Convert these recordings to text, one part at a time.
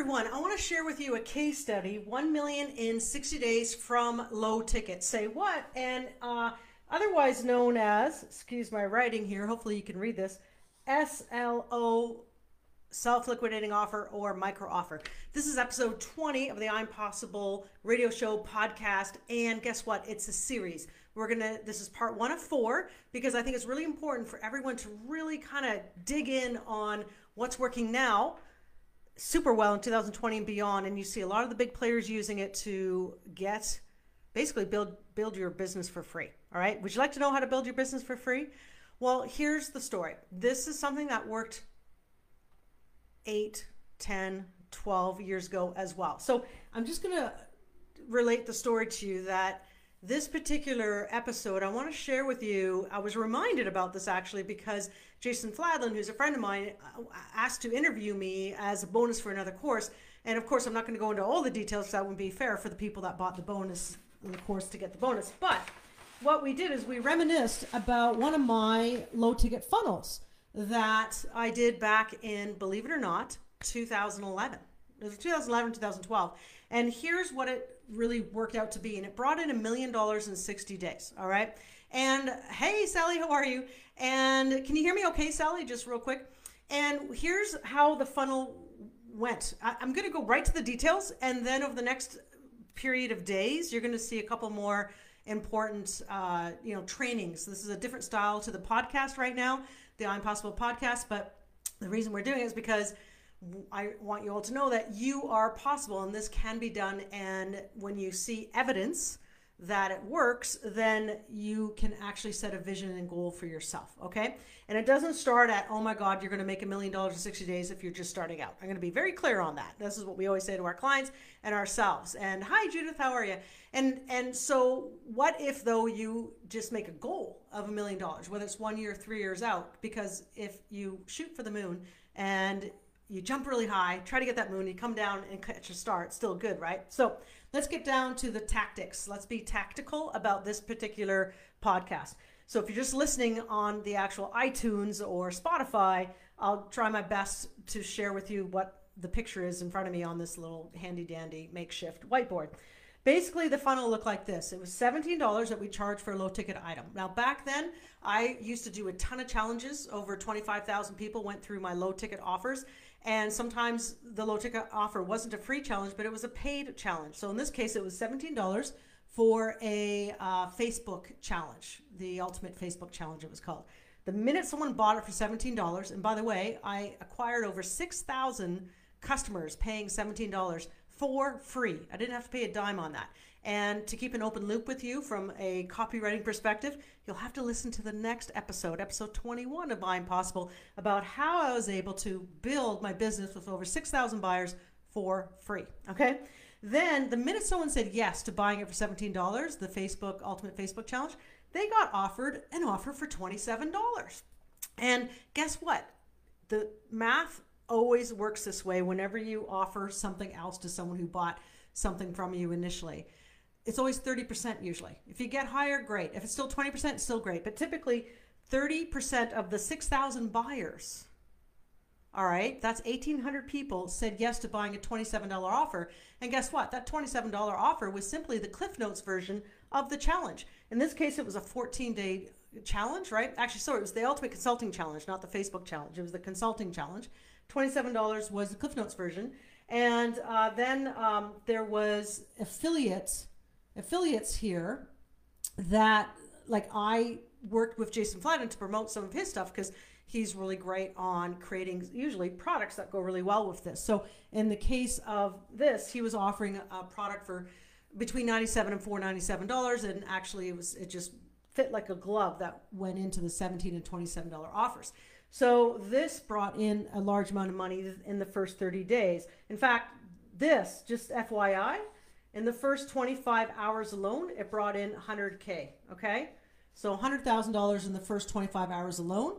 everyone. I want to share with you a case study 1 million in 60 days from low ticket. Say what? And uh, otherwise known as, excuse my writing here, hopefully you can read this, SLO self liquidating offer or micro offer. This is episode 20 of the I'm Possible radio show podcast. And guess what? It's a series. We're going to, this is part one of four because I think it's really important for everyone to really kind of dig in on what's working now super well in 2020 and beyond. And you see a lot of the big players using it to get basically build build your business for free. All right. Would you like to know how to build your business for free? Well, here's the story. This is something that worked 8, 10, 12 years ago as well. So I'm just going to relate the story to you that this particular episode, I want to share with you. I was reminded about this actually because Jason Fladlien, who's a friend of mine, uh, asked to interview me as a bonus for another course. And of course, I'm not going to go into all the details because that wouldn't be fair for the people that bought the bonus in the course to get the bonus. But what we did is we reminisced about one of my low ticket funnels that I did back in, believe it or not, 2011. It was 2011, 2012. And here's what it really worked out to be. And it brought in a million dollars in 60 days. All right. And hey, Sally, how are you? And can you hear me okay, Sally? Just real quick. And here's how the funnel went. I, am going to go right to the details. And then over the next period of days, you're going to see a couple more important uh, you know trainings this is a different style to the podcast right now the i'm podcast but the reason we're doing it is because I want you all to know that you are possible and this can be done. And when you see evidence that it works, then you can actually set a vision and goal for yourself. Okay. And it doesn't start at, oh my God, you're going to make a million dollars in 60 days if you're just starting out. I'm going to be very clear on that. This is what we always say to our clients and ourselves. And hi, Judith, how are you? And, and so what if though you just make a goal of a million dollars, whether it's one year, three years out, because if you shoot for the moon and you jump really high, try to get that moon, you come down and catch a star. It's still good, right? So let's get down to the tactics. Let's be tactical about this particular podcast. So if you're just listening on the actual iTunes or Spotify, I'll try my best to share with you what the picture is in front of me on this little handy dandy makeshift whiteboard. Basically, the funnel looked like this. It was $17 that we charged for a low ticket item. Now, back then, I used to do a ton of challenges. Over 25,000 people went through my low ticket offers. And sometimes the low ticket offer wasn't a free challenge, but it was a paid challenge. So in this case, it was $17 for a uh, Facebook challenge, the ultimate Facebook challenge, it was called. The minute someone bought it for $17, and by the way, I acquired over 6,000 customers paying $17 for free. I didn't have to pay a dime on that. And to keep an open loop with you from a copywriting perspective, you'll have to listen to the next episode, episode 21 of I'm Possible, about how I was able to build my business with over 6,000 buyers for free. Okay? Then, the minute someone said yes to buying it for $17, the Facebook Ultimate Facebook Challenge, they got offered an offer for $27. And guess what? The math always works this way whenever you offer something else to someone who bought something from you initially it's always 30% usually. If you get higher, great. If it's still 20%, still great. But typically, 30% of the 6,000 buyers, all right, that's 1,800 people said yes to buying a $27 offer. And guess what? That $27 offer was simply the Cliff Notes version of the challenge. In this case, it was a 14 day challenge, right? Actually, sorry, it was the Ultimate Consulting Challenge, not the Facebook challenge. It was the Consulting Challenge. $27 was the Cliff Notes version. And uh, then um, there was affiliates affiliates here that like I worked with Jason Fladlien to promote some of his stuff because he's really great on creating usually products that go really well with this. So in the case of this, he was offering a product for between 97 and 497 dollars and actually it was it just fit like a glove that went into the 17 and 27 dollar offers. So this brought in a large amount of money in the first 30 days. In fact, this just FYI, in the first 25 hours alone, it brought in 100K. Okay. So $100,000 in the first 25 hours alone.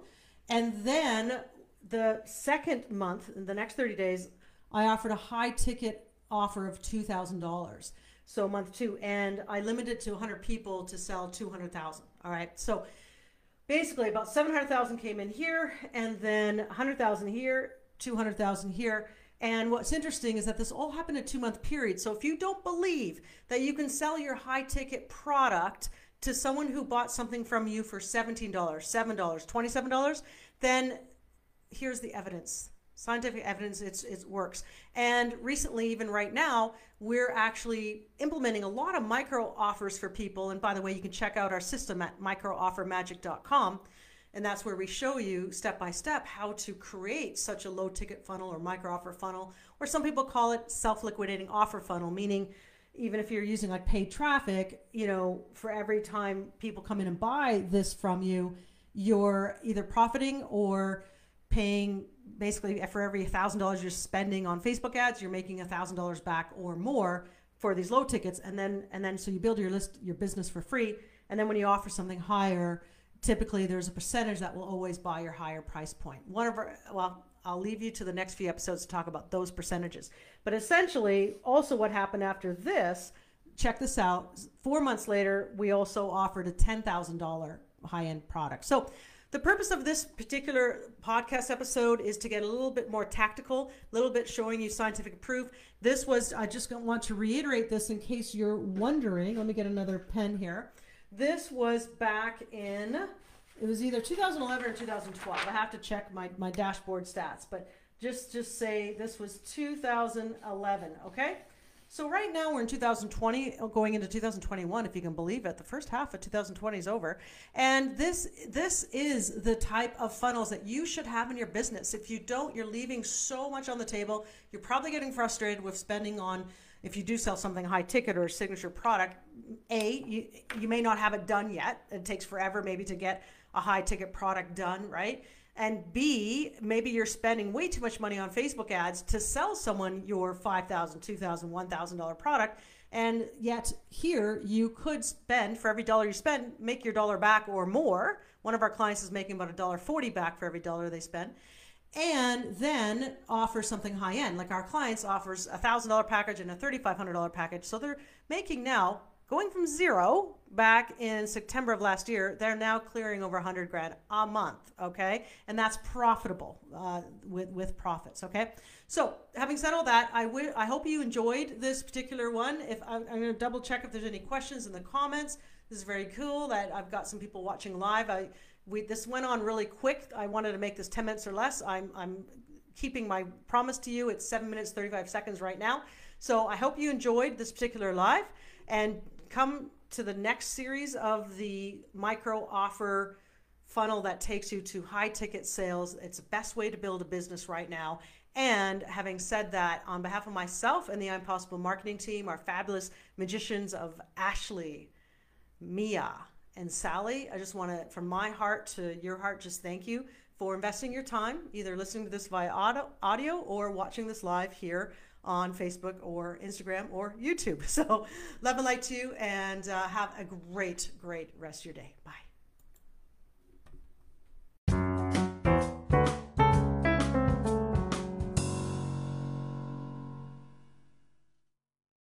And then the second month, in the next 30 days, I offered a high ticket offer of $2,000. So month two, and I limited to 100 people to sell 200,000. All right. So basically about 700,000 came in here and then 100,000 here, 200,000 here And what's interesting is that this all happened in a two month period. So if you don't believe that you can sell your high ticket product to someone who bought something from you for $17, $7, $27, then here's the evidence. Scientific evidence it's, it works. And recently even right now we're actually implementing a lot of micro offers for people. And by the way you can check out our system at microoffermagic.com and that's where we show you step by step how to create such a low ticket funnel or micro offer funnel or some people call it self-liquidating offer funnel meaning even if you're using like paid traffic you know for every time people come in and buy this from you you're either profiting or paying basically for every thousand dollars you're spending on Facebook ads, you're making a thousand dollars back or more for these low tickets, and then and then so you build your list your business for free, and then when you offer something higher, typically there's a percentage that will always buy your higher price point. One of our well. I'll leave you to the next few episodes to talk about those percentages. But essentially, also what happened after this, check this out. Four months later, we also offered a $10,000 high end product. So the purpose of this particular podcast episode is to get a little bit more tactical, a little bit showing you scientific proof. This was, I just want to reiterate this in case you're wondering. Let me get another pen here. This was back in, it was either 2011 or 2012. I have to check my, my dashboard stats, but just, just say this was 2011, okay? So right now we're in 2020, uh, going into 2021, if you can believe it. The first half of 2020 is over, and this this is the type of funnels that you should have in your business. If you don't, you're leaving so much on the table. You're probably getting frustrated with spending on. If you do sell something high ticket or a signature product, a you you may not have it done yet. It takes forever maybe to get a high ticket product done, right? and B, maybe you're spending way too much money on Facebook ads to sell someone your $5,000, $2,000, $1,000 product. And yet, here you could spend for every dollar you spend, make your dollar back or more. One of our clients is making about a dollar forty back for every dollar they spend, and then offer something high end. Like our clients offers a thousand dollar package and a thirty five hundred dollar package, so they're making now going from zero back in September of last year, they're now clearing over a 100 grand a month, okay? And that's profitable uh, with, with profits, okay? So having said all that, I would I hope you enjoyed this particular one. If I'm, I'm going to double check if there's any questions in the comments. This is very cool that I've got some people watching live. I we this went on really quick. I wanted to make this 10 minutes or less. I'm I'm keeping my promise to you. It's 7 minutes 35 seconds right now. So I hope you enjoyed this particular live and come to the next series of the micro offer funnel that takes you to high ticket sales. It's the best way to build a business right now. And having said that, on behalf of myself and the I'm marketing team, our fabulous magicians of Ashley, Mia, and Sally, I just want to, from my heart to your heart, just thank you for investing your time, either listening to this via audio, or watching this live here on Facebook or Instagram or YouTube. So, love and light to you, and uh, have a great, great rest of your day. Bye.